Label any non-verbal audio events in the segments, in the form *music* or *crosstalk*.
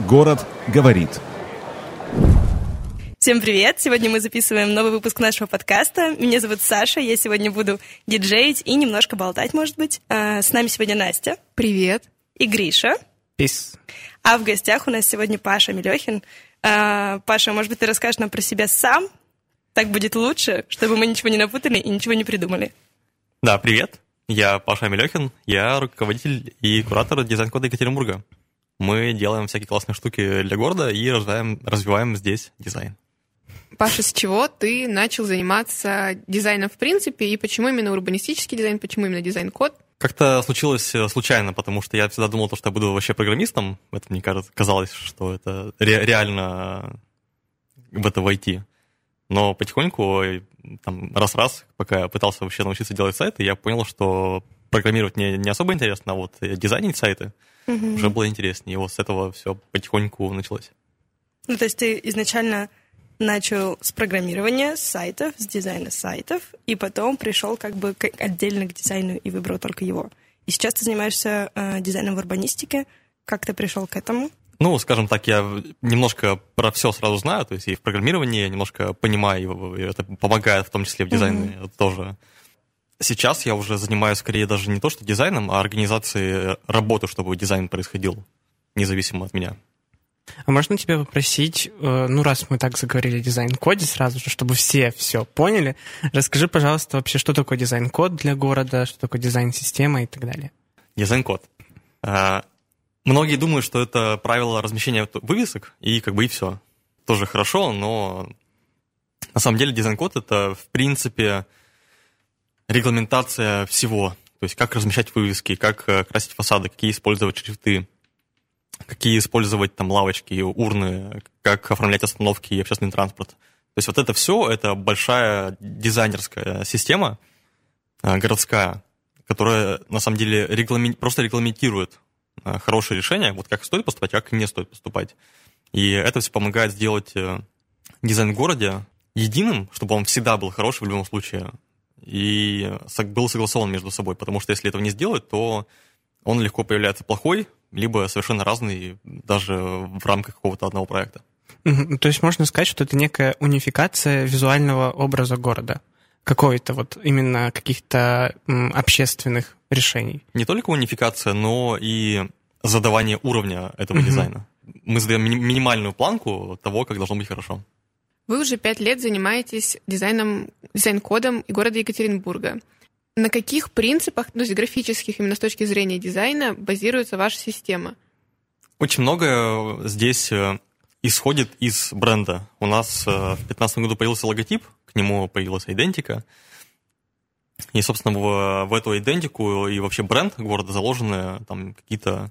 Город говорит. Всем привет! Сегодня мы записываем новый выпуск нашего подкаста. Меня зовут Саша, я сегодня буду диджеить и немножко болтать, может быть. А, с нами сегодня Настя. Привет. И Гриша. Пис. А в гостях у нас сегодня Паша Мелехин. А, Паша, может быть, ты расскажешь нам про себя сам? Так будет лучше, чтобы мы ничего не напутали и ничего не придумали. Да, привет. Я Паша Мелехин, я руководитель и куратор дизайн-кода Екатеринбурга. Мы делаем всякие классные штуки для города и развиваем, развиваем здесь дизайн. Паша, с чего ты начал заниматься дизайном в принципе, и почему именно урбанистический дизайн, почему именно дизайн-код? Как-то случилось э, случайно, потому что я всегда думал, что я буду вообще программистом. Это мне кажется, казалось, что это ре- реально в IT войти. Но потихоньку, э, там, раз-раз, пока я пытался вообще научиться делать сайты, я понял, что программировать мне не особо интересно, а вот дизайнить сайты угу. уже было интереснее. И вот с этого все потихоньку началось. Ну, то есть ты изначально начал с программирования сайтов, с дизайна сайтов, и потом пришел как бы отдельно к дизайну и выбрал только его. И сейчас ты занимаешься э, дизайном в урбанистике. Как ты пришел к этому? Ну, скажем так, я немножко про все сразу знаю, то есть и в программировании я немножко понимаю, и это помогает в том числе в дизайне mm-hmm. тоже. Сейчас я уже занимаюсь скорее даже не то, что дизайном, а организацией работы, чтобы дизайн происходил, независимо от меня. А можно тебя попросить, э, ну раз мы так заговорили о дизайн-коде сразу же, чтобы все все поняли, расскажи, пожалуйста, вообще, что такое дизайн-код для города, что такое дизайн-система и так далее. Дизайн-код. А, многие думают, что это правило размещения вывесок, и как бы и все. Тоже хорошо, но на самом деле дизайн-код это, в принципе, регламентация всего. То есть как размещать вывески, как э, красить фасады, какие использовать шрифты, какие использовать там лавочки, урны, как оформлять остановки и общественный транспорт. То есть вот это все, это большая дизайнерская система э, городская, которая на самом деле регламент, просто регламентирует э, хорошее решение, вот как стоит поступать, как не стоит поступать. И это все помогает сделать дизайн в городе единым, чтобы он всегда был хороший в любом случае, и был согласован между собой, потому что если этого не сделать, то он легко появляется плохой, либо совершенно разный даже в рамках какого-то одного проекта. То есть можно сказать, что это некая унификация визуального образа города, какой-то вот именно каких-то общественных решений. Не только унификация, но и задавание уровня этого угу. дизайна. Мы задаем минимальную планку того, как должно быть хорошо. Вы уже пять лет занимаетесь дизайном, дизайн-кодом города Екатеринбурга. На каких принципах, ну, графических, именно с точки зрения дизайна, базируется ваша система? Очень много здесь э, исходит из бренда. У нас э, в 2015 году появился логотип, к нему появилась идентика. И, собственно, в, в эту идентику и вообще бренд города заложены там какие-то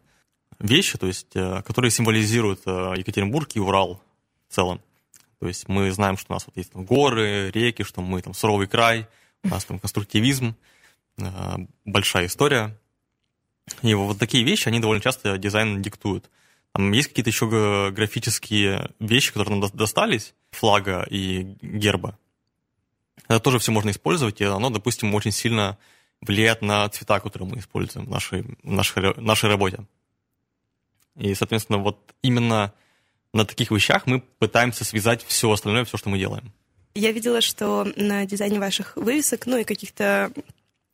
вещи, то есть, э, которые символизируют Екатеринбург и Урал в целом. То есть мы знаем, что у нас вот есть там, горы, реки, что мы там суровый край, у нас там конструктивизм. Э, большая история. И вот такие вещи, они довольно часто дизайн диктуют. Там есть какие-то еще графические вещи, которые нам достались, флага и герба. Это тоже все можно использовать, и оно, допустим, очень сильно влияет на цвета, которые мы используем в нашей, в нашей, нашей работе. И, соответственно, вот именно на таких вещах мы пытаемся связать все остальное, все, что мы делаем. Я видела, что на дизайне ваших вывесок, ну и каких-то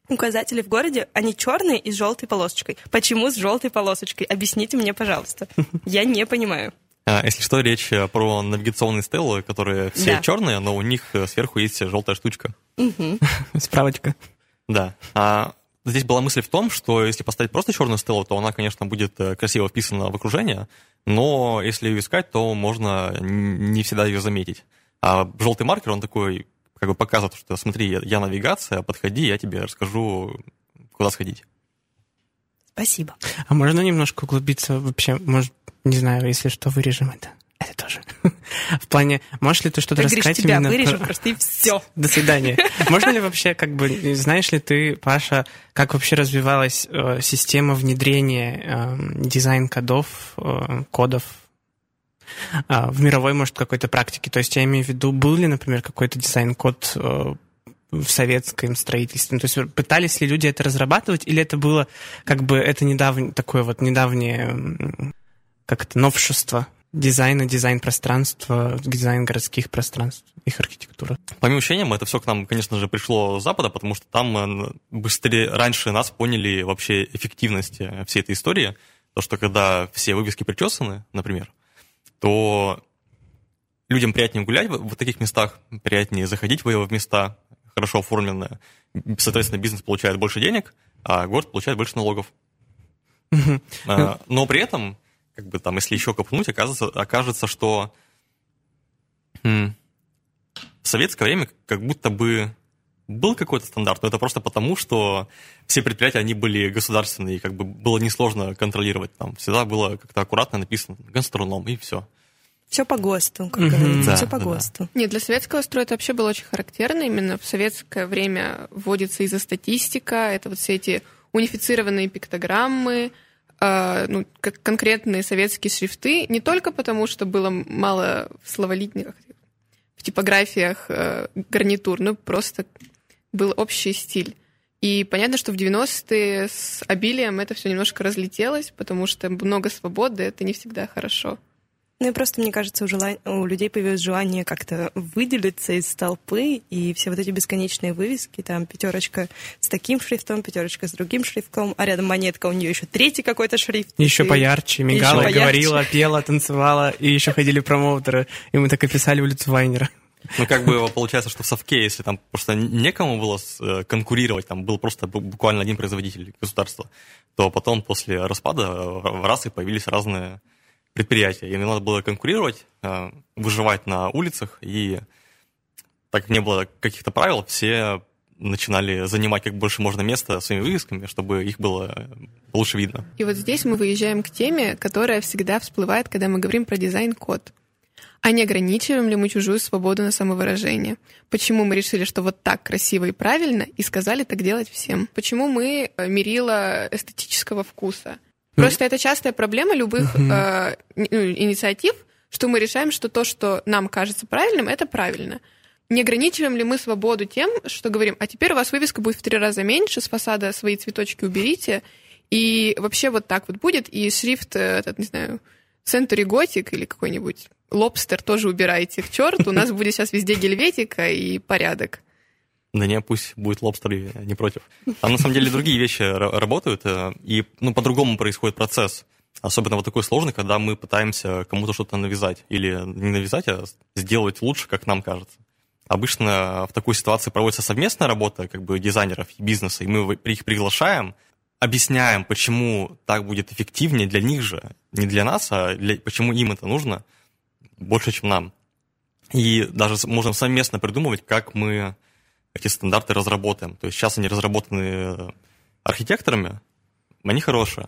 указатели в городе, они черные и с желтой полосочкой. Почему с желтой полосочкой? Объясните мне, пожалуйста. *laughs* Я не понимаю. А, если что, речь э, про навигационные стелы, которые все да. черные, но у них э, сверху есть желтая штучка. *laughs* Справочка. Да. А здесь была мысль в том, что если поставить просто черную стелу, то она, конечно, будет э, красиво вписана в окружение, но если ее искать, то можно не всегда ее заметить. А желтый маркер, он такой как бы показывает, что смотри, я навигация, подходи, я тебе расскажу, куда сходить. Спасибо. А можно немножко углубиться вообще, может, не знаю, если что, вырежем это. Это тоже. В плане, можешь ли ты что-то рассказать тебя именно... вырежем про... просто и все. *laughs* До свидания. Можно ли вообще, как бы, знаешь ли ты, Паша, как вообще развивалась э, система внедрения э, дизайн-кодов, э, кодов а, в мировой, может, какой-то практике. То есть я имею в виду, был ли, например, какой-то дизайн-код э, в советском строительстве? То есть пытались ли люди это разрабатывать, или это было как бы это недавнее, такое вот недавнее как-то новшества дизайна, дизайн пространства, дизайн городских пространств, их архитектура. По моим ощущениям, это все к нам, конечно же, пришло с Запада, потому что там э, быстрее, раньше нас поняли вообще эффективность всей этой истории. То, что когда все вывески причесаны, например, то людям приятнее гулять в, таких местах, приятнее заходить в, в места хорошо оформленные. Соответственно, бизнес получает больше денег, а город получает больше налогов. А, но при этом, как бы там, если еще копнуть, окажется, окажется что в советское время как будто бы был какой-то стандарт, но это просто потому, что все предприятия, они были государственные, и как бы было несложно контролировать. Там всегда было как-то аккуратно написано гастроном, и все. Все по ГОСТу, как говорится, Да, все по да, ГОСТу. Нет, для советского строя это вообще было очень характерно. Именно в советское время вводится из-за статистика, это вот все эти унифицированные пиктограммы, ну, как конкретные советские шрифты, не только потому, что было мало в словолитниках, в типографиях э, гарнитур, ну, просто был общий стиль. И понятно, что в 90-е с обилием это все немножко разлетелось, потому что много свободы, это не всегда хорошо. Ну и просто, мне кажется, у, желан... у людей появилось желание как-то выделиться из толпы, и все вот эти бесконечные вывески, там пятерочка с таким шрифтом, пятерочка с другим шрифтом, а рядом монетка, у нее еще третий какой-то шрифт. Еще И- поярче, мигала, Еще поярче. говорила, пела, танцевала, и еще ходили промоутеры, и мы так описали улицу Вайнера. Ну, как бы получается, что в совке, если там просто некому было э, конкурировать, там был просто бу- буквально один производитель государства, то потом после распада э, в раз и появились разные предприятия. Им надо было конкурировать, э, выживать на улицах, и так как не было каких-то правил, все начинали занимать как больше можно места своими вывесками, чтобы их было лучше видно. И вот здесь мы выезжаем к теме, которая всегда всплывает, когда мы говорим про дизайн-код. А не ограничиваем ли мы чужую свободу на самовыражение? Почему мы решили, что вот так красиво и правильно, и сказали так делать всем? Почему мы э, мерила эстетического вкуса? Просто это частая проблема любых э, ну, инициатив, что мы решаем, что то, что нам кажется правильным, это правильно. Не ограничиваем ли мы свободу тем, что говорим, а теперь у вас вывеска будет в три раза меньше, с фасада свои цветочки уберите, и вообще вот так вот будет, и шрифт, э, этот, не знаю, Century Gothic или какой-нибудь Лобстер тоже убирайте к черту, у нас будет сейчас везде гельветика и порядок. Да не, пусть будет лобстер, я не против. Там на самом деле другие вещи ра- работают, э, и ну, по-другому происходит процесс. Особенно вот такой сложный, когда мы пытаемся кому-то что-то навязать. Или не навязать, а сделать лучше, как нам кажется. Обычно в такой ситуации проводится совместная работа как бы дизайнеров и бизнеса, и мы их приглашаем, объясняем, почему так будет эффективнее для них же, не для нас, а для, почему им это нужно больше, чем нам. И даже можем совместно придумывать, как мы эти стандарты разработаем. То есть сейчас они разработаны э, архитекторами, они хорошие,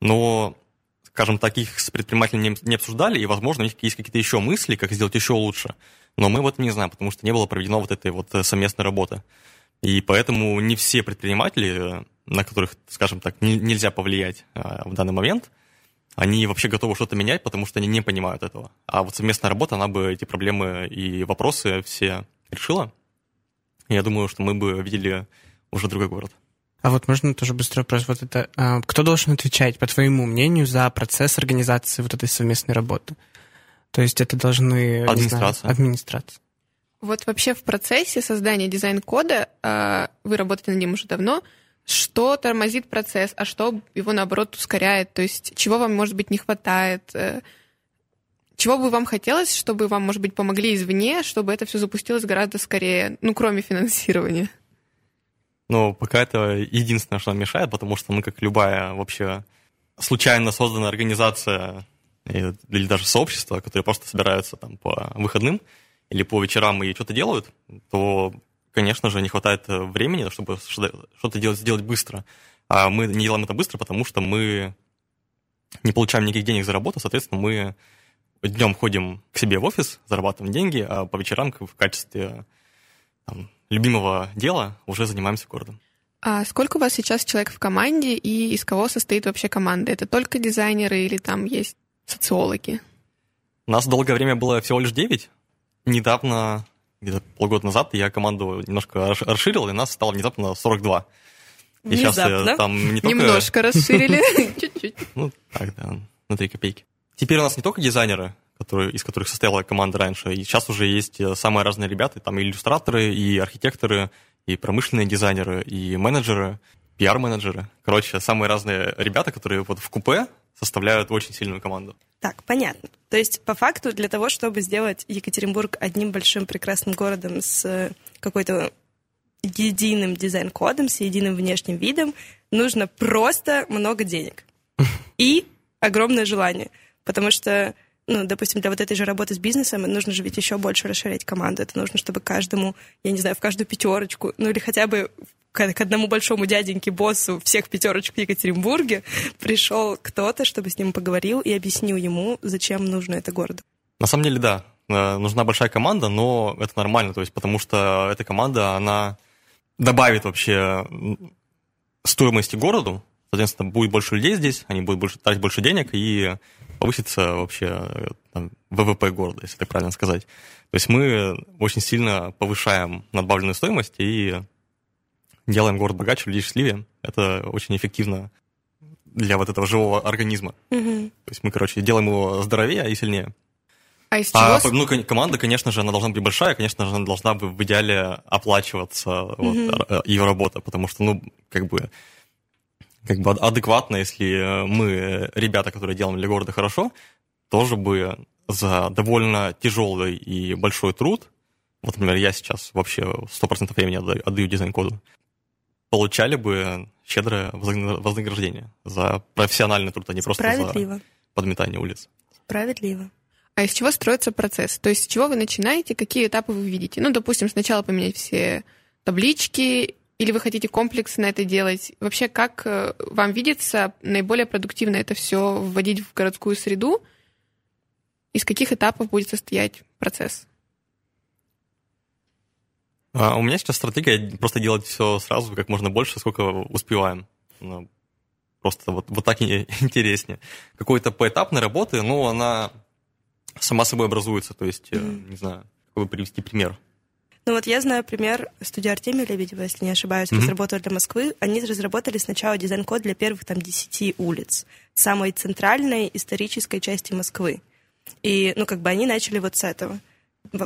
но, скажем так, их с предпринимателями не, обсуждали, и, возможно, у них есть какие-то еще мысли, как сделать еще лучше. Но мы вот не знаем, потому что не было проведено вот этой вот э, совместной работы. И поэтому не все предприниматели, э, на которых, скажем так, не- нельзя повлиять в данный момент, они вообще готовы что-то менять, потому что они не понимают этого. А вот совместная работа, она бы эти проблемы и вопросы все решила. Я думаю, что мы бы видели уже другой город. А вот можно тоже быстро вопрос. Вот это, а, кто должен отвечать, по твоему мнению, за процесс организации вот этой совместной работы? То есть это должны... не знаю, Администрация. администрация. Вот вообще в процессе создания дизайн-кода, а, вы работаете над ним уже давно, что тормозит процесс, а что его, наоборот, ускоряет? То есть чего вам, может быть, не хватает? Чего бы вам хотелось, чтобы вам, может быть, помогли извне, чтобы это все запустилось гораздо скорее, ну, кроме финансирования? Но пока это единственное, что нам мешает, потому что мы, как любая вообще случайно созданная организация или даже сообщество, которые просто собираются там по выходным или по вечерам и что-то делают, то, конечно же, не хватает э, времени, чтобы что- что-то делать, сделать быстро. А мы не делаем это быстро, потому что мы не получаем никаких денег за работу, соответственно, мы днем ходим к себе в офис, зарабатываем деньги, а по вечерам в качестве там, любимого дела уже занимаемся городом. А сколько у вас сейчас человек в команде и из кого состоит вообще команда? Это только дизайнеры или там есть социологи? У нас долгое время было всего лишь 9. Недавно, где-то полгода назад, я команду немножко расш- расширил, и нас стало внезапно 42. И сейчас Внезапно? там не только... Немножко расширили, *laughs* чуть-чуть. Ну, так, да, на 3 копейки. Теперь у нас не только дизайнеры, которые, из которых состояла команда раньше, и сейчас уже есть э, самые разные ребята, там и иллюстраторы, и архитекторы, и промышленные дизайнеры, и менеджеры, пиар-менеджеры. Короче, самые разные ребята, которые вот в купе составляют очень сильную команду. Так, понятно. То есть, по факту, для того, чтобы сделать Екатеринбург одним большим прекрасным городом с э, какой-то единым дизайн-кодом, с единым внешним видом, нужно просто много денег. *laughs* И огромное желание. Потому что, ну, допустим, для вот этой же работы с бизнесом нужно же ведь еще больше расширять команду. Это нужно, чтобы каждому, я не знаю, в каждую пятерочку, ну или хотя бы к, одному большому дяденьке, боссу всех пятерочек в Екатеринбурге пришел кто-то, чтобы с ним поговорил и объяснил ему, зачем нужно это городу. На самом деле, да, э, нужна большая команда, но это нормально, то есть потому что эта команда, она добавит вообще стоимости городу, соответственно, будет больше людей здесь, они будут больше, тратить больше денег, и повысится вообще там, ВВП города, если так правильно сказать. То есть мы очень сильно повышаем надбавленную стоимость и делаем город богаче, людей счастливее. Это очень эффективно для вот этого живого организма. Угу. То есть мы, короче, делаем его здоровее и сильнее. А из чего... А, ну, команда, конечно же, она должна быть большая, конечно же, она должна в идеале оплачиваться вот, ее работа, потому что, ну, как бы, как бы адекватно, если мы, ребята, которые делаем для города хорошо, тоже бы за довольно тяжелый и большой труд, вот, например, я сейчас вообще 100% времени отдаю, отдаю дизайн-коду, получали бы щедрое вознаграждение за профессиональный труд, а не просто за подметание улиц. Справедливо. А из чего строится процесс? То есть с чего вы начинаете, какие этапы вы видите? Ну, допустим, сначала поменять все таблички, или вы хотите комплексно это делать? Вообще, как э, вам видится наиболее продуктивно это все вводить в городскую среду? Из каких этапов будет состоять процесс? А у меня сейчас стратегия просто делать все сразу, как можно больше, сколько успеваем. Ну, просто вот, вот так *laughs* интереснее. Какой-то поэтапной работы, ну, она сама собой образуется. То есть, mm-hmm. не знаю, какой привести пример. Ну вот я знаю пример студии Артемия Лебедева, если не ошибаюсь, mm-hmm. разработала для Москвы. Они разработали сначала дизайн-код для первых там 10 улиц, самой центральной исторической части Москвы. И, ну, как бы они начали вот с этого.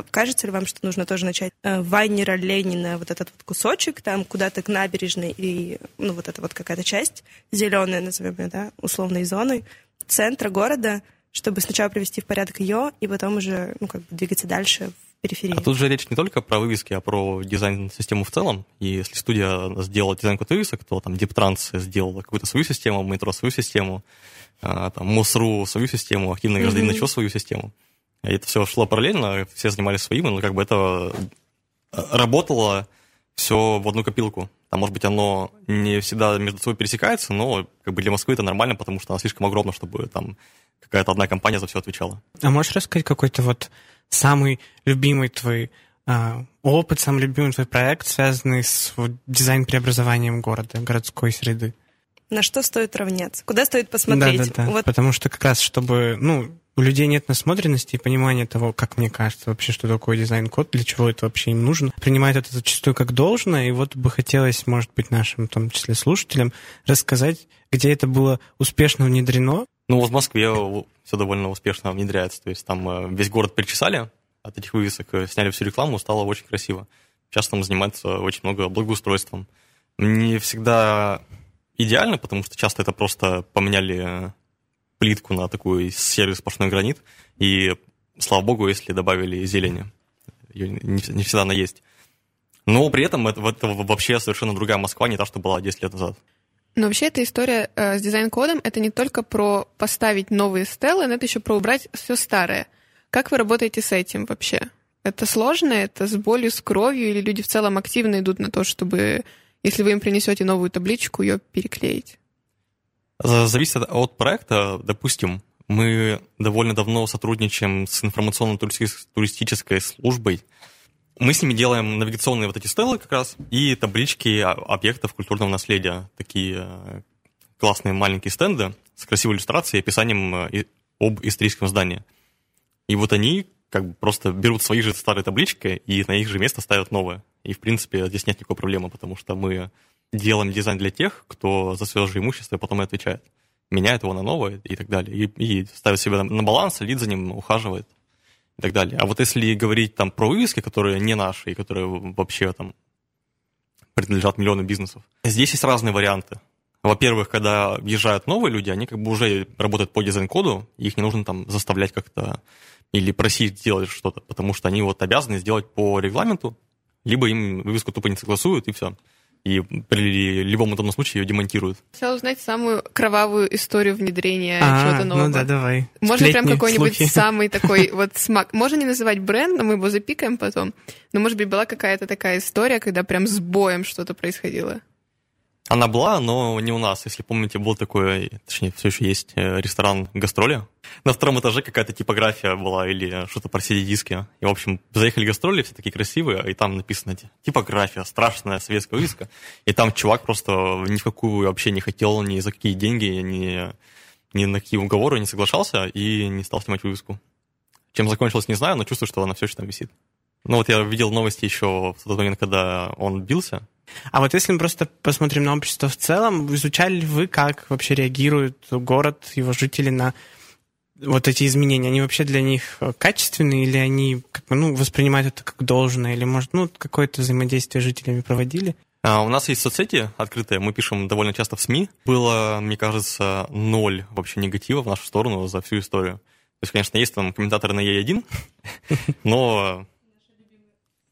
Кажется ли вам, что нужно тоже начать э, Вайнера, Ленина, вот этот вот кусочек, там куда-то к набережной и, ну, вот это вот какая-то часть, зеленая, назовем ее, да, условной зоной, центра города — чтобы сначала привести в порядок ее, и потом уже ну, как бы двигаться дальше в периферии. А тут же речь не только про вывески, а про дизайн-систему в целом. И если студия сделала дизайн-код вывесок, то там DeepTrans сделала какую-то свою систему, метро свою систему, а, там МОСРУ свою систему, активный гражданин mm-hmm. еще свою систему. И это все шло параллельно, все занимались своим, но как бы это э, работало все в одну копилку. Там, может быть, оно не всегда между собой пересекается, но как бы для Москвы это нормально, потому что она слишком огромна, чтобы там какая-то одна компания за все отвечала. А можешь рассказать какой-то вот самый любимый твой а, опыт, самый любимый твой проект, связанный с вот, дизайн-преобразованием города, городской среды? На что стоит равняться? Куда стоит посмотреть? Да, да, да. Вот. Потому что как раз, чтобы, ну, у людей нет насмотренности и понимания того, как мне кажется, вообще, что такое дизайн-код, для чего это вообще им нужно. Принимают это зачастую как должное, и вот бы хотелось, может быть, нашим, в том числе, слушателям, рассказать, где это было успешно внедрено, ну, в Москве все довольно успешно внедряется. То есть там э, весь город причесали от этих вывесок, э, сняли всю рекламу, стало очень красиво. Сейчас там занимается очень много благоустройством. Не всегда идеально, потому что часто это просто поменяли э, плитку на такой серый сплошной гранит. И, слава богу, если добавили зелени. Ее не, не всегда она есть. Но при этом это, это вообще совершенно другая Москва, не та, что была 10 лет назад. Но вообще эта история э, с дизайн-кодом это не только про поставить новые стелы, но это еще про убрать все старое. Как вы работаете с этим вообще? Это сложно, это с болью, с кровью, или люди в целом активно идут на то, чтобы, если вы им принесете новую табличку, ее переклеить? Зависит от проекта. Допустим, мы довольно давно сотрудничаем с информационно-туристической службой, мы с ними делаем навигационные вот эти стелы как раз и таблички объектов культурного наследия. Такие э, классные маленькие стенды с красивой иллюстрацией и описанием э, об историческом здании. И вот они как бы просто берут свои же старые таблички и на их же место ставят новые. И, в принципе, здесь нет никакой проблемы, потому что мы делаем дизайн для тех, кто за свое же имущество потом и отвечает. меняет его на новое и так далее. И, и ставит себя на баланс, лид за ним ухаживает и так далее. А вот если говорить там про вывески, которые не наши и которые вообще там принадлежат миллионам бизнесов, здесь есть разные варианты. Во-первых, когда въезжают новые люди, они как бы уже работают по дизайн-коду, их не нужно там заставлять как-то или просить сделать что-то, потому что они вот обязаны сделать по регламенту, либо им вывеску тупо не согласуют, и все и при любом этом случае ее демонтируют. Хотела узнать самую кровавую историю внедрения а, чего-то нового. Ну да, давай. Можно Сплетни, прям какой-нибудь слухи. самый *laughs* такой вот смак. Можно не называть бренд, но мы его запикаем потом. Но, может быть, была какая-то такая история, когда прям с боем что-то происходило. Она была, но не у нас. Если помните, был такой, точнее, все еще есть э, ресторан «Гастроли». На втором этаже какая-то типография была или что-то про CD-диски. И, в общем, заехали гастроли, все такие красивые, и там написано типография, страшная советская вывеска. И там чувак просто ни в какую вообще не хотел, ни за какие деньги, ни, ни на какие уговоры не соглашался и не стал снимать вывеску. Чем закончилось, не знаю, но чувствую, что она все еще там висит. Ну вот я видел новости еще в тот момент, когда он бился, а вот если мы просто посмотрим на общество в целом, изучали ли вы, как вообще реагирует город, его жители на вот эти изменения? Они вообще для них качественные или они как бы, ну, воспринимают это как должное? Или, может, ну, какое-то взаимодействие с жителями проводили? А, у нас есть соцсети открытые, мы пишем довольно часто в СМИ. Было, мне кажется, ноль вообще негатива в нашу сторону за всю историю. То есть, конечно, есть там комментаторы на Е1, *laughs* но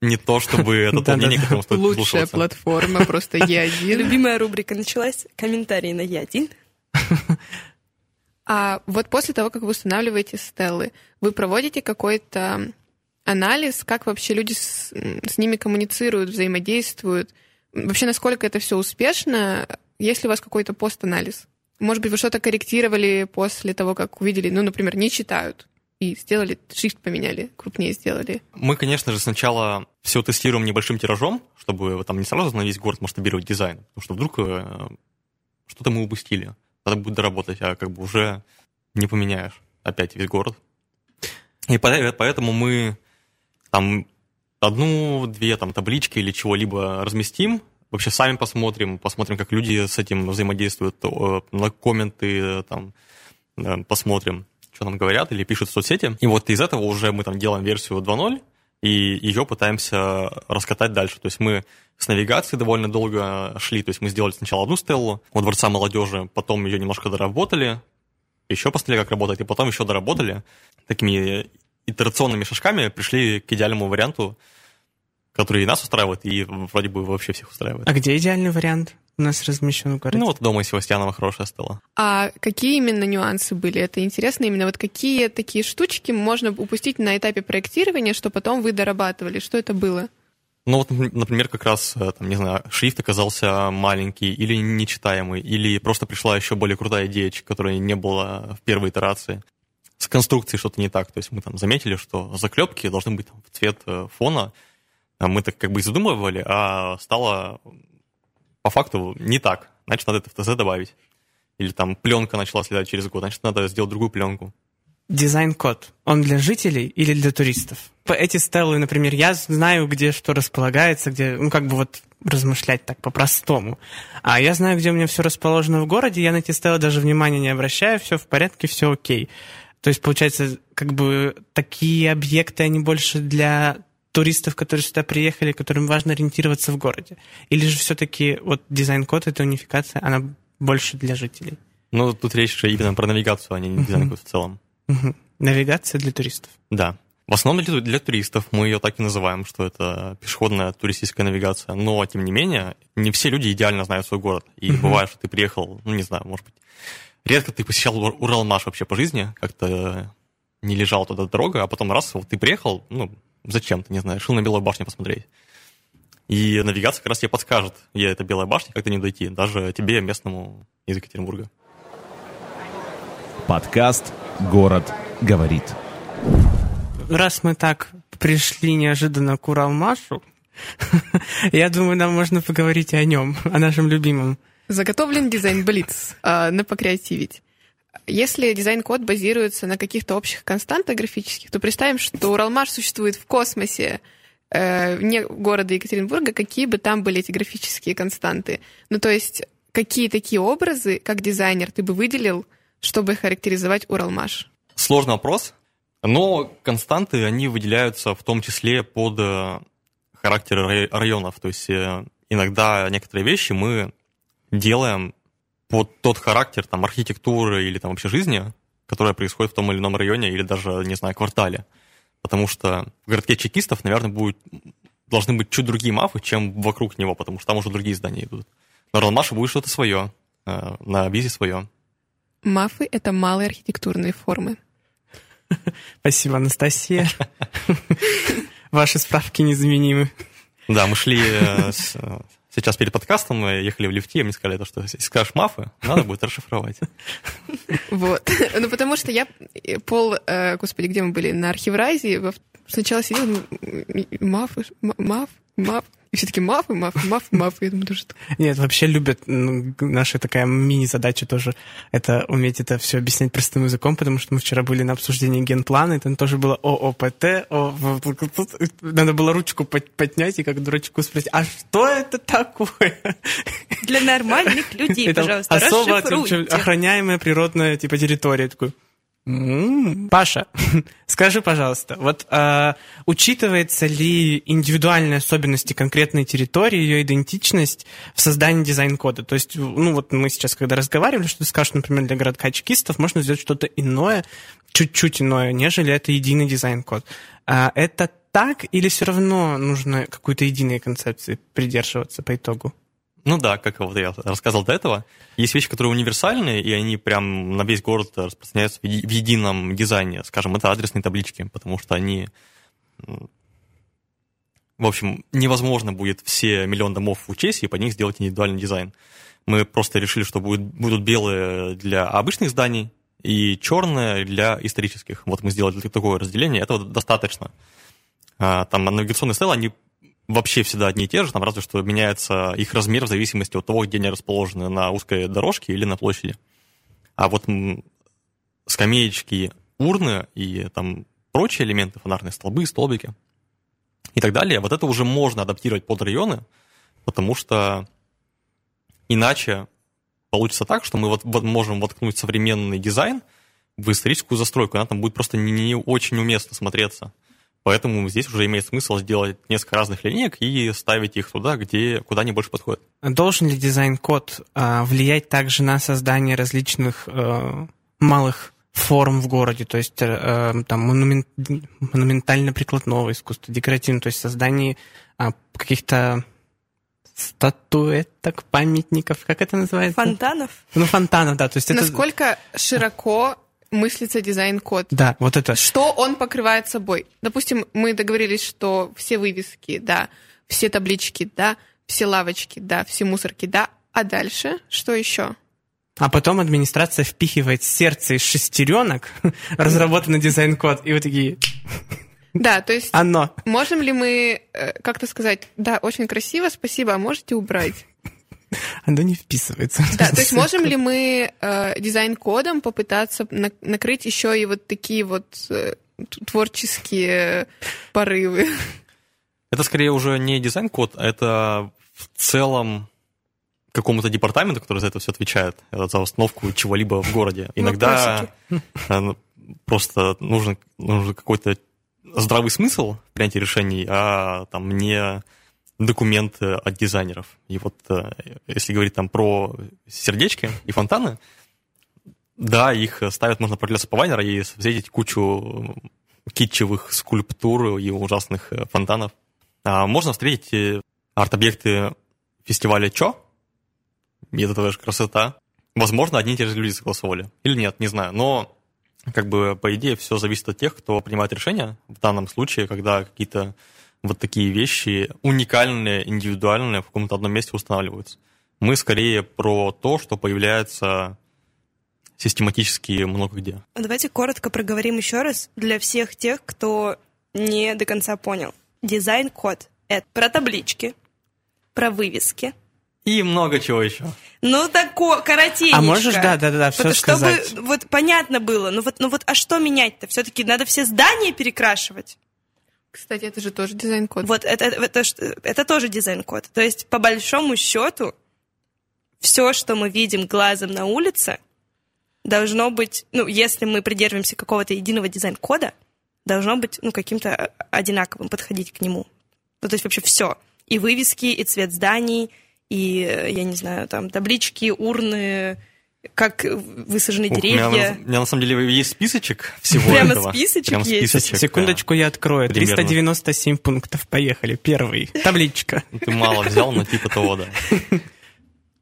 не то, чтобы *laughs* это то мнение, которому стоит Лучшая платформа, просто Е1. Любимая рубрика началась. Комментарии на Е1. А вот после того, как вы устанавливаете стеллы, вы проводите какой-то анализ, как вообще люди с, с ними коммуницируют, взаимодействуют? Вообще, насколько это все успешно? Есть ли у вас какой-то пост-анализ? Может быть, вы что-то корректировали после того, как увидели, ну, например, не читают и сделали, шрифт поменяли, крупнее сделали. Мы, конечно же, сначала все тестируем небольшим тиражом, чтобы там не сразу на весь город масштабировать дизайн, потому что вдруг э, что-то мы упустили. Надо будет доработать, а как бы уже не поменяешь опять весь город. И поэтому мы там одну-две там таблички или чего-либо разместим, вообще сами посмотрим, посмотрим, как люди с этим взаимодействуют, на комменты там посмотрим что нам говорят или пишут в соцсети. И вот из этого уже мы там делаем версию 2.0, и ее пытаемся раскатать дальше. То есть мы с навигацией довольно долго шли, то есть мы сделали сначала одну стеллу у Дворца молодежи, потом ее немножко доработали, еще посмотрели, как работает, и потом еще доработали. Такими итерационными шажками пришли к идеальному варианту, который и нас устраивает, и вроде бы вообще всех устраивает. А где идеальный вариант? У нас размещен в городе. Ну, вот дома Севастьянова хорошая стала. А какие именно нюансы были? Это интересно именно. Вот какие такие штучки можно упустить на этапе проектирования, что потом вы дорабатывали? Что это было? Ну вот, например, как раз, э, там, не знаю, шрифт оказался маленький или нечитаемый, или просто пришла еще более крутая идея, которой не было в первой итерации. С конструкцией что-то не так. То есть мы там заметили, что заклепки должны быть там, в цвет э, фона. А мы так как бы и задумывали, а стало по факту не так. Значит, надо это в ТЗ добавить. Или там пленка начала следовать через год, значит, надо сделать другую пленку. Дизайн-код, он для жителей или для туристов? Эти стеллы, например, я знаю, где что располагается, где, ну, как бы вот размышлять так по-простому. А я знаю, где у меня все расположено в городе, я на эти стеллы даже внимания не обращаю, все в порядке, все окей. То есть, получается, как бы такие объекты, они больше для туристов, которые сюда приехали, которым важно ориентироваться в городе? Или же все-таки вот дизайн-код, эта унификация, она больше для жителей? Ну, тут речь же именно про навигацию, а не дизайн-код в целом. Навигация для туристов. Да. В основном для, для туристов мы ее так и называем, что это пешеходная туристическая навигация. Но, тем не менее, не все люди идеально знают свой город. И uh-huh. бывает, что ты приехал, ну, не знаю, может быть, редко ты посещал Уралмаш вообще по жизни, как-то не лежал туда дорога, а потом раз, вот ты приехал, ну, зачем-то, не знаю, решил на Белую башню посмотреть. И навигация как раз тебе подскажет, где это Белая башня, как то не дойти, даже тебе, местному из Екатеринбурга. Подкаст «Город говорит». Раз мы так пришли неожиданно к Уралмашу, *laughs* я думаю, нам можно поговорить о нем, о нашем любимом. Заготовлен дизайн Блиц э, на покреативить. Если дизайн-код базируется на каких-то общих константах графических, то представим, что Уралмаш существует в космосе, э, вне города Екатеринбурга, какие бы там были эти графические константы. Ну, то есть какие такие образы, как дизайнер, ты бы выделил, чтобы характеризовать Уралмаш? Сложный вопрос, но константы, они выделяются в том числе под э, характер районов. То есть э, иногда некоторые вещи мы делаем под тот характер там, архитектуры или там, вообще жизни, которая происходит в том или ином районе или даже, не знаю, квартале. Потому что в городке чекистов, наверное, будет, должны быть чуть другие мафы, чем вокруг него, потому что там уже другие здания идут. На Ролмаше будет что-то свое, э, на Визе свое. Мафы — это малые архитектурные формы. *laughs* Спасибо, Анастасия. *laughs* Ваши справки незаменимы. Да, мы шли э, сейчас перед подкастом, мы ехали в лифте, и мне сказали, что если скажешь мафы, надо будет расшифровать. Вот. Ну, потому что я пол... Э, господи, где мы были? На архивразе сначала сидел, мафы, маф, маф, и все таки мафы, мафы, мафы, мафы. Я думаю, что? Нет, вообще любят. Ну, наша такая мини-задача тоже это уметь это все объяснять простым языком, потому что мы вчера были на обсуждении генплана, и там тоже было ООПТ, О, надо было ручку поднять и как дурачку спросить, а что это такое? Для нормальных людей, пожалуйста, Особо охраняемая природная типа территория. Такой, Паша, *laughs* скажи, пожалуйста, вот э, учитывается ли индивидуальные особенности конкретной территории, ее идентичность в создании дизайн-кода? То есть, ну вот мы сейчас, когда разговаривали, что ты скажешь, например, для городка чекистов можно сделать что-то иное, чуть-чуть иное, нежели это единый дизайн-код. А это так или все равно нужно какой-то единой концепции придерживаться по итогу? Ну да, как вот я рассказывал до этого. Есть вещи, которые универсальные, и они прям на весь город распространяются в едином дизайне. Скажем, это адресные таблички, потому что они... В общем, невозможно будет все миллион домов учесть и под них сделать индивидуальный дизайн. Мы просто решили, что будет, будут белые для обычных зданий и черные для исторических. Вот мы сделали такое разделение, этого достаточно. А, там навигационные стелы, они вообще всегда одни и те же, там разве что меняется их размер в зависимости от того, где они расположены, на узкой дорожке или на площади. А вот скамеечки, урны и там прочие элементы, фонарные столбы, столбики и так далее, вот это уже можно адаптировать под районы, потому что иначе получится так, что мы вот, вот можем воткнуть современный дизайн в историческую застройку, она там будет просто не, не очень уместно смотреться. Поэтому здесь уже имеет смысл сделать несколько разных линеек и ставить их туда, где, куда они больше подходят. Должен ли дизайн-код э, влиять также на создание различных э, малых форм в городе, то есть э, там монумент, монументально-прикладного искусства, декоративного, то есть создание э, каких-то статуэток, памятников, как это называется? Фонтанов? Ну, фонтанов, да. То есть Насколько это... широко мыслится дизайн-код. Да, вот это. Что он покрывает собой? Допустим, мы договорились, что все вывески, да, все таблички, да, все лавочки, да, все мусорки, да. А дальше что еще? А потом администрация впихивает сердце из шестеренок, *laughs* разработанный дизайн-код, и вот такие... *laughs* Да, то есть... Оно. Можем ли мы э, как-то сказать, да, очень красиво, спасибо, а можете убрать? *laughs* Оно не вписывается. Да, то есть *laughs* можем ли мы э, дизайн-кодом попытаться на- накрыть еще и вот такие вот э, творческие порывы? Это скорее уже не дизайн-код, а это в целом какому-то департаменту, который за это все отвечает, за установку чего-либо в городе. Иногда *laughs* э, просто нужен, нужен какой-то здравый смысл в принятии решений, а там не документы от дизайнеров. И вот э, если говорить там про сердечки и фонтаны, да, их ставят, можно прогуляться по Вайнера и встретить кучу китчевых скульптур и ужасных э, фонтанов. А можно встретить э, арт-объекты фестиваля ЧО, и это тоже красота. Возможно, одни и те же люди согласовали. Или нет, не знаю. Но, как бы, по идее, все зависит от тех, кто принимает решения. В данном случае, когда какие-то вот такие вещи уникальные, индивидуальные в каком-то одном месте устанавливаются. Мы скорее про то, что появляется систематически много где. Давайте коротко проговорим еще раз для всех тех, кто не до конца понял. Дизайн-код — это про таблички, про вывески. И много чего еще. Ну, тако, коротенечко. А можешь, да, да, да, все чтобы, сказать. вот понятно было. Ну вот, ну вот, а что менять-то? Все-таки надо все здания перекрашивать. Кстати, это же тоже дизайн-код. Вот это, это, это, это тоже дизайн-код. То есть, по большому счету, все, что мы видим глазом на улице, должно быть, ну, если мы придерживаемся какого-то единого дизайн-кода, должно быть, ну, каким-то одинаковым, подходить к нему. Ну, то есть вообще все. И вывески, и цвет зданий, и, э, я не знаю, там, таблички, урны, как высажены Ух, деревья. У меня, у меня на самом деле есть списочек всего Прямо этого. списочек Прям есть? списочек, Секундочку, я открою. примерно. 397 пунктов. Поехали. Первый. Табличка. да. *laughs* Ты мало взял, но типа того, да. *laughs*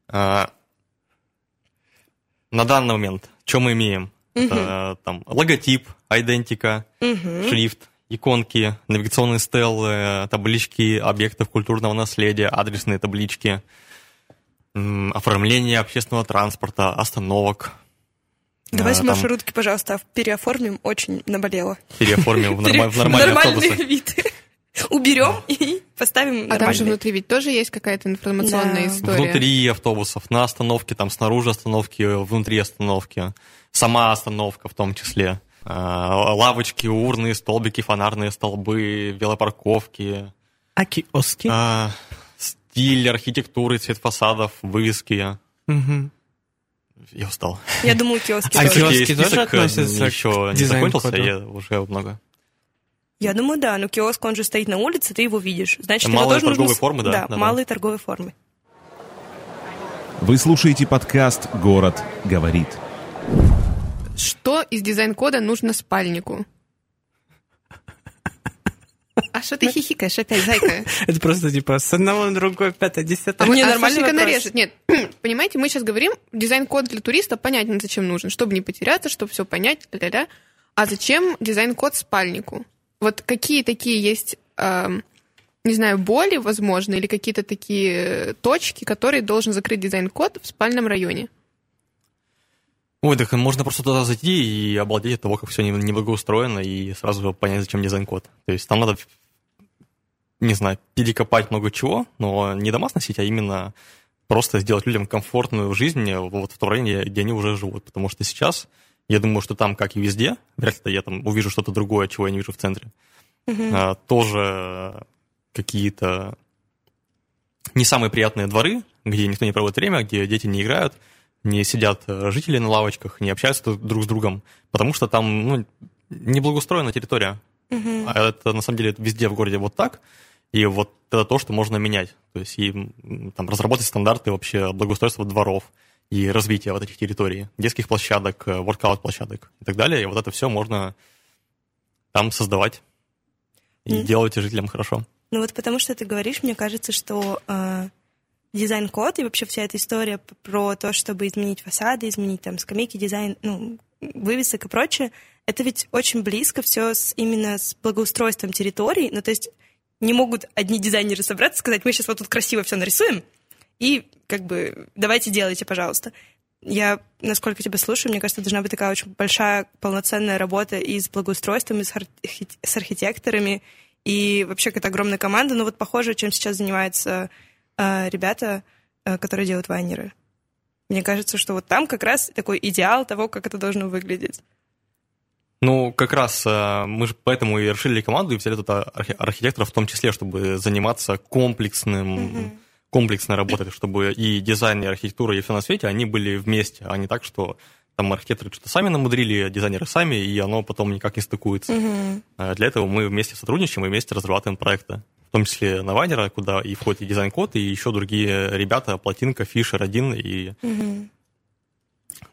А, На данный момент, что мы имеем? Это, там логотип, идентика, шрифт, иконки, навигационные стелы, таблички объектов культурного наследия, адресные таблички, оформление общественного транспорта, остановок. Давайте А, там маршрутки, пожалуйста, переоформим. Очень наболело. переоформим в, норма- в *laughs* нормальные нормальный автобусы. вид. *laughs* Уберем и поставим А там же внутри ведь тоже есть какая-то информационная Да. история. Внутри автобусов, на остановке, там снаружи остановки, внутри остановки, сама остановка в том числе. А, Лавочки, урны, столбики, фонарные столбы, велопарковки, А киоски? а, стиль архитектуры, цвет фасадов, вывески. Мгм. Я устал. Я думаю, киоски А тоже. киоски тоже относятся еще не закончился, я уже много. Я думаю, да. Но киоск, он же стоит на улице, ты его видишь. Значит, его Малые тоже нужно торговые с- формы, да, Да, да, да. малые торговые формы. Вы слушаете подкаст «Город говорит». Что из дизайн-кода нужно спальнику? А что ты хихикаешь опять, зайка? *laughs* Это просто типа с одного на другое, пятое, А десятое. мы Мне а вопрос. нарежет. Нет, *clears throat* понимаете, мы сейчас говорим, дизайн-код для туриста понятен, зачем нужен, чтобы не потеряться, чтобы все понять, ля-ля-ля. А зачем дизайн-код спальнику? Вот какие такие есть, эм, не знаю, боли, возможно, или какие-то такие э, точки, которые должен закрыть дизайн-код в спальном районе? Ой, так можно просто туда зайти и обалдеть от того, как все неблагоустроено, и сразу понять, зачем дизайн-код. То есть там надо, не знаю, перекопать много чего, но не дома сносить, а именно просто сделать людям комфортную жизнь вот в том районе, где они уже живут. Потому что сейчас, я думаю, что там, как и везде, вряд ли я там увижу что-то другое, чего я не вижу в центре, а, тоже какие-то не самые приятные дворы, где никто не проводит время, где дети не играют, не сидят э, жители на лавочках, не общаются друг- с другом, потому что там ну, неблагоустроена территория. А это на самом деле везде в городе вот так. И вот это то, что можно менять. То есть и там, разработать стандарты вообще благоустройства дворов и развития вот этих территорий, детских площадок, э, воркаут-площадок и так далее. И вот это все можно там создавать и Мгм. делать жителям хорошо. Ну вот потому что ты говоришь, мне кажется, что э, дизайн-код и вообще вся эта история про то, чтобы изменить фасады, изменить там скамейки, дизайн, ну, вывесок и прочее, это ведь очень близко все с, именно с благоустройством территорий. Ну, то есть не могут одни дизайнеры собраться и сказать, мы сейчас вот тут красиво все нарисуем, и как бы давайте делайте, пожалуйста. Я, насколько тебя слушаю, мне кажется, должна быть такая очень большая полноценная работа и с благоустройством, и с, архи- с архитекторами, и вообще какая-то огромная команда. Ну вот похоже, чем сейчас занимаются э, ребята, э, которые делают вайнеры. Мне кажется, что вот там как раз такой идеал того, как это должно выглядеть. Ну, как раз э, мы же поэтому и расширили команду и взяли туда архи- архитекторов в том числе, чтобы заниматься комплексным, комплексной работой, чтобы и дизайн, и архитектура, и все на свете, они были вместе, а не так, что там архитекторы что-то сами намудрили, а дизайнеры сами, и оно потом никак не стыкуется. Э, Для этого мы вместе сотрудничаем и вместе разрабатываем проекты. В том числе на Вайнера, куда и входит и дизайн-код, и еще другие ребята, Плотинка, Фишер, один и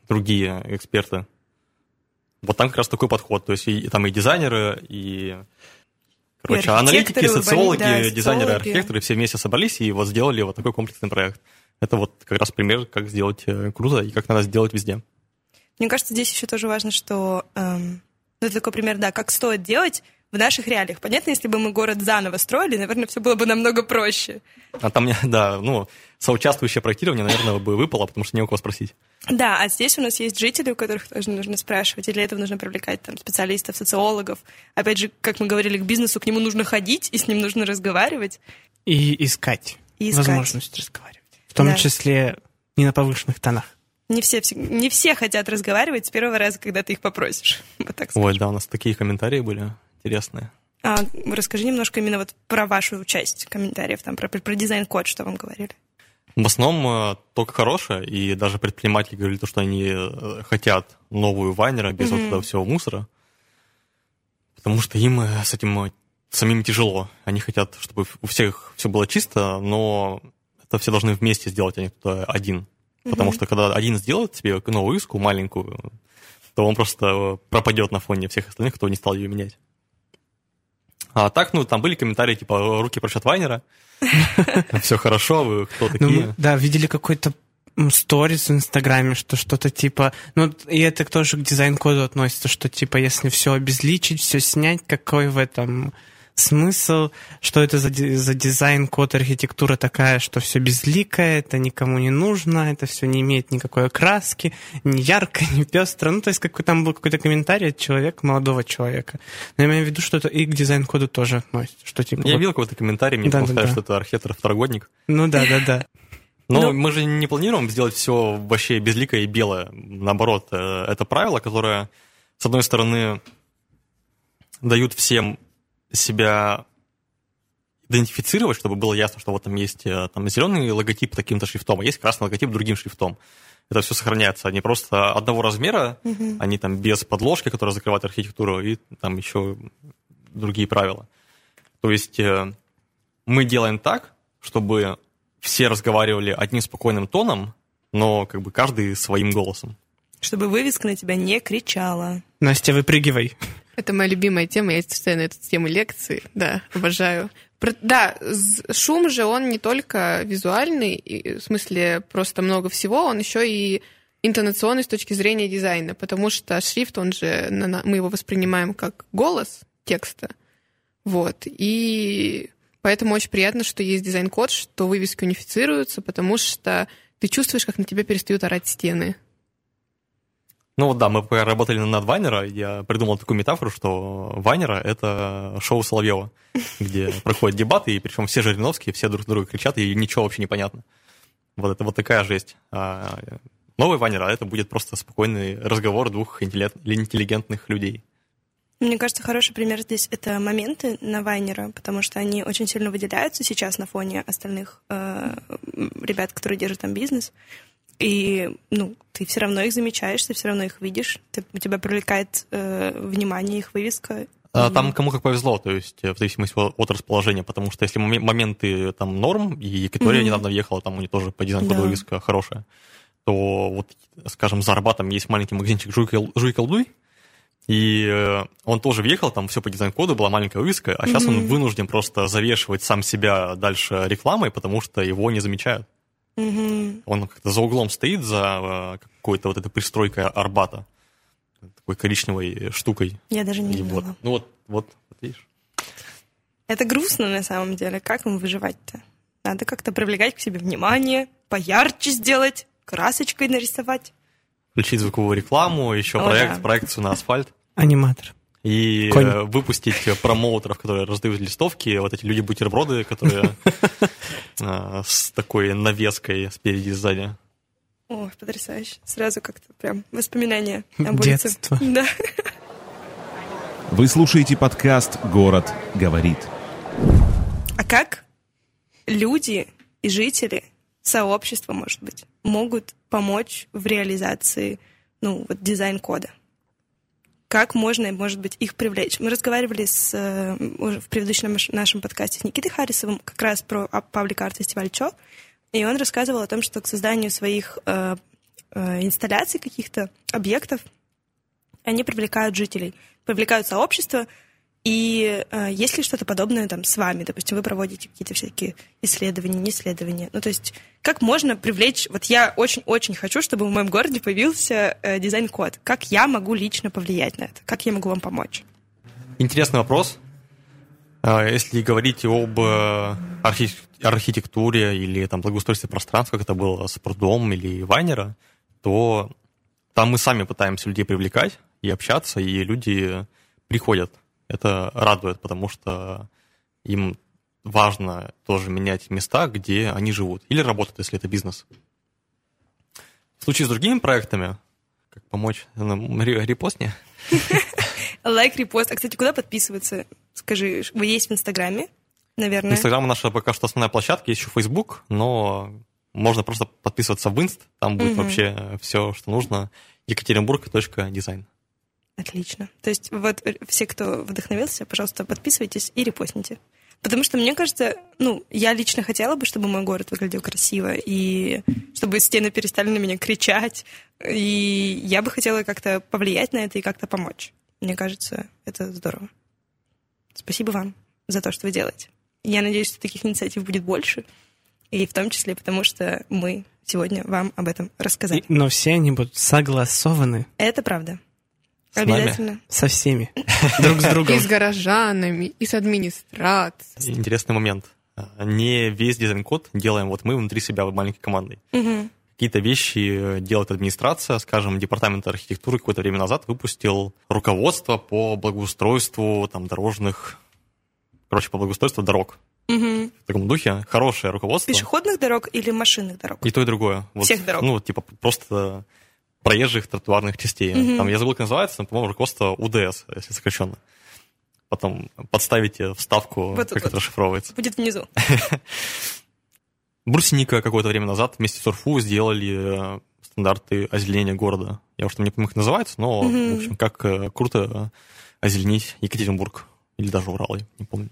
другие эксперты. Вот там как раз такой подход. То есть и, там и дизайнеры, и, короче, аналитики, архитекторы, социологи, да, дизайнеры, социологи. архитекторы все вместе собрались и вот сделали вот такой комплексный проект. Это вот как раз пример, как сделать э, круто и как надо сделать везде. Мне кажется, здесь еще тоже важно, что... эм, ну, это такой пример, да, как стоит делать в наших реалиях. Понятно, если бы мы город заново строили, наверное, все было бы намного проще. А там, *laughs* да, ну, соучаствующее проектирование, наверное, бы выпало, потому что не у кого спросить. Да, а здесь у нас есть жители, у которых тоже нужно спрашивать, и для этого нужно привлекать там специалистов, социологов. Опять же, как мы говорили, к бизнесу к нему нужно ходить, и с ним нужно разговаривать. И искать, И искать. возможность разговаривать. В том Да. числе не на повышенных тонах. Не все, не все хотят разговаривать с первого раза, когда ты их попросишь. *laughs* Вот так Ой, да, у нас такие комментарии были интересные. А, расскажи немножко именно вот про вашу часть комментариев, там, про, про дизайн-код, что вам говорили. В основном э, только хорошее, и даже предприниматели говорили, то, что они э, хотят новую вайнера без вот этого всего мусора, потому что им э, с этим самим тяжело. Они хотят, чтобы у всех все было чисто, но это все должны вместе сделать, а не кто-то один. Потому что когда один сделает себе новую иску маленькую, то он просто пропадет на фоне всех остальных, кто не стал ее менять. А так, ну, там были комментарии, типа, руки прочь от Вайнера, *laughs* все хорошо, вы кто Ну, такие? да, видели какой-то сторис в Инстаграме, что что-то типа... Ну, и это тоже к дизайн-коду относится, что типа если все обезличить, все снять, какой в этом смысл, что это за, за дизайн-код, архитектура такая, что все безликое, это никому не нужно, это все не имеет никакой окраски, ни ярко, *laughs* ни пестро. Ну, то есть какой там был какой-то комментарий от человека, молодого человека. Но я имею в виду, что это и к дизайн-коду тоже относится, что типа... Я вот- видел какой-то комментарий, мне Да, да, да. что это архитектор-второгодник. Ну да, да, да. Но Ну- мы же не планируем сделать все вообще безликое и белое. Наоборот, э, это правило, которое, с одной стороны, дают всем себя идентифицировать, чтобы было ясно, что вот там есть э, там, зеленый логотип таким-то шрифтом, а есть красный логотип другим шрифтом. Это все сохраняется. Они просто одного размера, они там без подложки, которая закрывает архитектуру, и там еще другие правила. То есть э, мы делаем так, чтобы все разговаривали одним спокойным тоном, но как бы каждый своим голосом. Чтобы вывеска на тебя не кричала. Настя, выпрыгивай. Это моя любимая тема, я читаю на эту тему лекции, да, обожаю. Про- Да, шум же, он не только визуальный, в смысле просто много всего, он еще и интонационный с точки зрения дизайна, потому что шрифт, он же, мы его воспринимаем как голос текста, вот, и поэтому очень приятно, что есть дизайн-код, что вывески унифицируются, потому что ты чувствуешь, как на тебя перестают орать стены. Ну вот да, мы работали над Вайнера, я придумал такую метафору, что Вайнера — это шоу Соловьева, где проходят дебаты, и причем все Жириновские, все друг друга кричат, и ничего вообще не понятно. Вот это вот такая жесть. А новый Вайнера — это будет просто спокойный разговор двух интеллигентных людей. Мне кажется, хороший пример здесь это моменты на Вайнера, потому что они очень сильно выделяются сейчас на фоне остальных э, ребят, которые держат там бизнес. И, ну, ты все равно их замечаешь, ты все равно их видишь, ты, у тебя привлекает э, внимание их вывеска. А Там кому как повезло, то есть э, в зависимости от расположения, потому что если моме- моменты там норм, и Екатория Мгм. недавно въехала, там у нее тоже по дизайну Да. вывеска хорошая, то вот, скажем, за Арбатом есть маленький магазинчик Жуй колдуй, и э, он тоже въехал, там все по дизайн-коду, была маленькая вывеска, а сейчас он Мгм. вынужден просто завешивать сам себя дальше рекламой, потому что его не замечают. Мгм. Он как-то за углом стоит, за э, какой-то вот этой пристройкой Арбата, такой коричневой штукой. Я даже не И вот, ну вот, вот, вот видишь. Это грустно на самом деле. Как им выживать-то? Надо как-то привлекать к себе внимание, поярче сделать, красочкой нарисовать. включить звуковую рекламу, еще О, проект, да. проекцию на асфальт Аниматор. И Конь. э, выпустить э, промоутеров, которые раздают листовки, вот эти люди-бутерброды, которые *laughs* э, с такой навеской спереди и сзади. О, потрясающе. Сразу как-то прям воспоминания об улице. Детство. Да. Вы слушаете подкаст «Город говорит». А как люди и жители, сообщества, может быть, могут помочь в реализации ну, вот, дизайн-кода? Как можно, может быть, их привлечь? Мы разговаривали с, э, в предыдущем наш- нашем подкасте с Никитой Харрисовым как раз про а, паблик арт фестиваль ЧО, и он рассказывал о том, что к созданию своих э, э, инсталляций, каких-то объектов, они привлекают жителей, привлекают сообщество, и э, есть ли что-то подобное там с вами? Допустим, вы проводите какие-то всякие исследования, не исследования. Ну, то есть, как можно привлечь... Вот я очень-очень хочу, чтобы в моем городе появился э, дизайн-код. Как я могу лично повлиять на это? Как я могу вам помочь? Интересный вопрос. А, Если говорить об э, архи- архитектуре или там благоустройстве пространства, как это было с прудом или Вайнера, то там мы сами пытаемся людей привлекать и общаться, и люди приходят. Это радует, потому что им важно тоже менять места, где они живут. Или работают, если это бизнес. В случае с другими проектами, как помочь, нам ре- репостни, Лайк, репост. А, кстати, куда подписываться? Скажи, вы есть в Инстаграме, наверное? Инстаграм наша пока что основная площадка, есть еще Facebook, но можно просто подписываться в Инст, там будет вообще все, что нужно. Екатеринбург.дизайн. Отлично. То есть вот э, все, кто вдохновился, пожалуйста, подписывайтесь и репостните. Потому что мне кажется, ну, я лично хотела бы, чтобы мой город выглядел красиво, и чтобы стены перестали на меня кричать, и я бы хотела как-то повлиять на это и как-то помочь. Мне кажется, это здорово. Спасибо вам за то, что вы делаете. Я надеюсь, что таких инициатив будет больше, и в том числе потому, что мы сегодня вам об этом рассказали. И- но все они будут согласованы Это правда. С нами? Обязательно. со всеми, *laughs* друг с другом. И с горожанами, и с администрацией. Интересный момент. А, Не весь дизайн-код делаем вот мы внутри себя маленькой командой. Мгм. Какие-то вещи э, делает администрация, скажем, департамент архитектуры какое-то время назад выпустил руководство по благоустройству там, дорожных, короче, по благоустройству дорог. Мгм. В таком духе хорошее руководство. Пешеходных дорог или машинных дорог? И то, и другое. Вот, Всех дорог. Ну, вот, типа, просто проезжих тротуарных частей. Мгм. Там, я забыл, как называется, но, по-моему, руководство УДС, если сокращенно. Потом подставите вставку, Вот как вот. это расшифровывается. Будет внизу. *laughs* Брусника какое-то время назад вместе с УРФУ сделали э, стандарты озеленения города. Я уж там не помню, как называется, но, Мгм. в общем, как э, круто озеленить Екатеринбург. Или даже Урал, я не помню.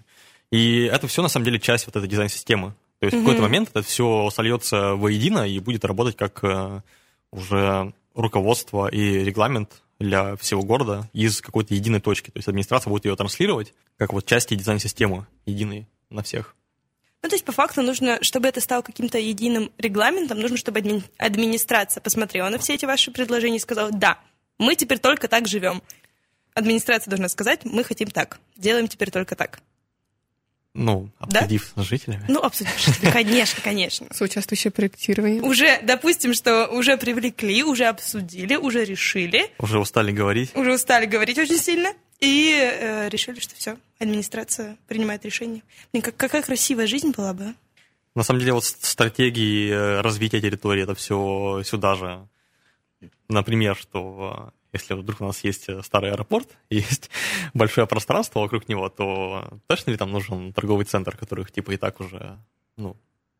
И это все, на самом деле, часть вот этой дизайн-системы. То есть в какой-то момент это все сольется воедино и будет работать как э, уже руководство и регламент для всего города из какой-то единой точки. То есть администрация будет ее транслировать как вот части дизайн-системы единой на всех. Ну, то есть, по факту, нужно, чтобы это стало каким-то единым регламентом, нужно, чтобы адми- администрация посмотрела на все эти ваши предложения и сказала, да, мы теперь только так живем. Администрация должна сказать, мы хотим так, делаем теперь только так. Ну, Да? обсудив с жителями. Ну, обсудишь. Да, Конечно, конечно. *laughs* Соучаствующее проектирование. Уже, допустим, что уже привлекли, уже обсудили, уже решили, Уже устали говорить. уже устали говорить очень сильно, и э, решили, что все, администрация принимает решение. Блин, как- какая красивая жизнь была бы, а? На самом деле, вот с- стратегии э, развития территории, это все сюда же. Например, что э, если вдруг у нас есть э, старый аэропорт, *laughs* есть большое пространство вокруг него, то точно ли там нужен торговый центр, которых типа и так уже, ну,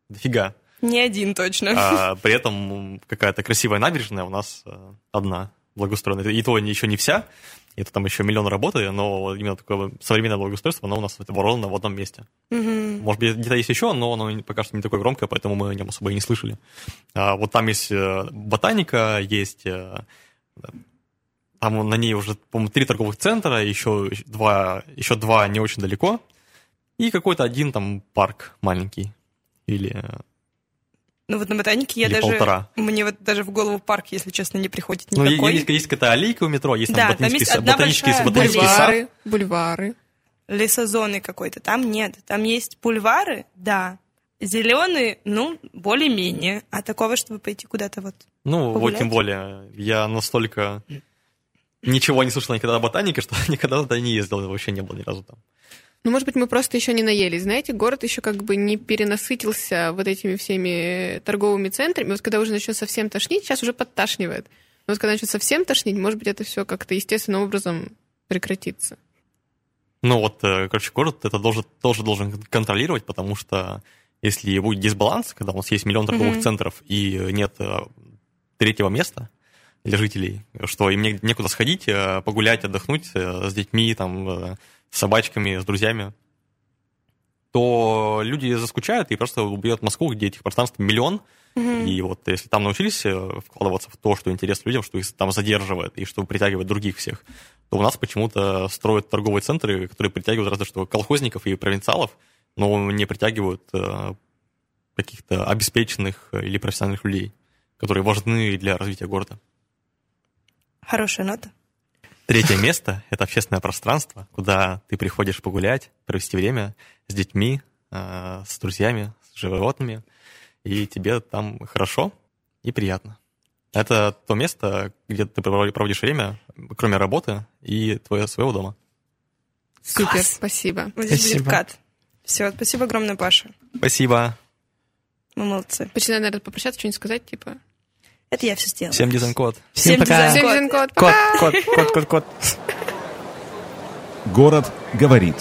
дофига. Не один точно. А при этом какая-то красивая набережная у нас э, одна благоустроенная. И то еще не вся, это там еще миллион работы, но именно такое современное благоустройство, оно у нас ровно в одном месте. Мгм. Может быть, где-то есть еще, но оно пока что не такое громкое, поэтому мы о нем особо и не слышали. А, вот там есть э, ботаника, есть... Там на ней уже, по-моему, три торговых центра, еще два, еще два не очень далеко, и какой-то один там парк маленький. Или Ну вот на ботанике я Или даже... полтора. Мне вот даже в голову парк, если честно, не приходит Ну, никакой. есть, есть какая-то аллейка у метро, есть Да, там там ботанический, есть са- одна ботанический, большая ботанический сад. Бульвары, бульвары. Лесозоны какой-то. Там нет. Там есть бульвары, да. Зеленые, ну, более-менее. А такого, чтобы пойти куда-то вот... Ну, вот Погулять? тем более, я настолько ничего не слышал никогда о ботанике, что *laughs* никогда туда не ездил, вообще не был ни разу там. Ну, может быть, мы просто еще не наелись. Знаете, город еще как бы не перенасытился вот этими всеми торговыми центрами. Вот когда уже начнет совсем тошнить, сейчас уже подташнивает. Но вот когда начнет совсем тошнить, может быть, это все как-то естественным образом прекратится. Ну вот, э, короче, город это должен, тоже должен контролировать, потому что если будет дисбаланс, когда у нас есть миллион торговых Мгм. центров и нет э, третьего места для жителей, что им не- некуда сходить, э, погулять, отдохнуть э, с детьми, там, э, с собачками, с друзьями, то люди заскучают и просто убьет Москву, где этих пространств миллион, и вот если там научились вкладываться в то, что интересно людям, что их там задерживает и что притягивает других всех, то у нас почему-то строят торговые центры, которые притягивают разве что колхозников и провинциалов, но не притягивают каких-то обеспеченных или профессиональных людей, которые важны для развития города. Хорошая нота. Третье место – это общественное пространство, куда ты приходишь погулять, провести время с детьми, э, с друзьями, с животными, и тебе там хорошо и приятно. Это то место, где ты проводишь время, кроме работы и твоего своего дома. Супер, Класс. спасибо. Вот здесь будет Спасибо. cut. Все, спасибо огромное, Паша. Спасибо. Мы молодцы. Почти надо попрощаться, что-нибудь сказать, типа... Это я все сделала. Всем дизайн-код. Всем Всем пока. дизайн. Всем дизайн-код, Кот, пока! кот, кот, кот, кот. Город говорит.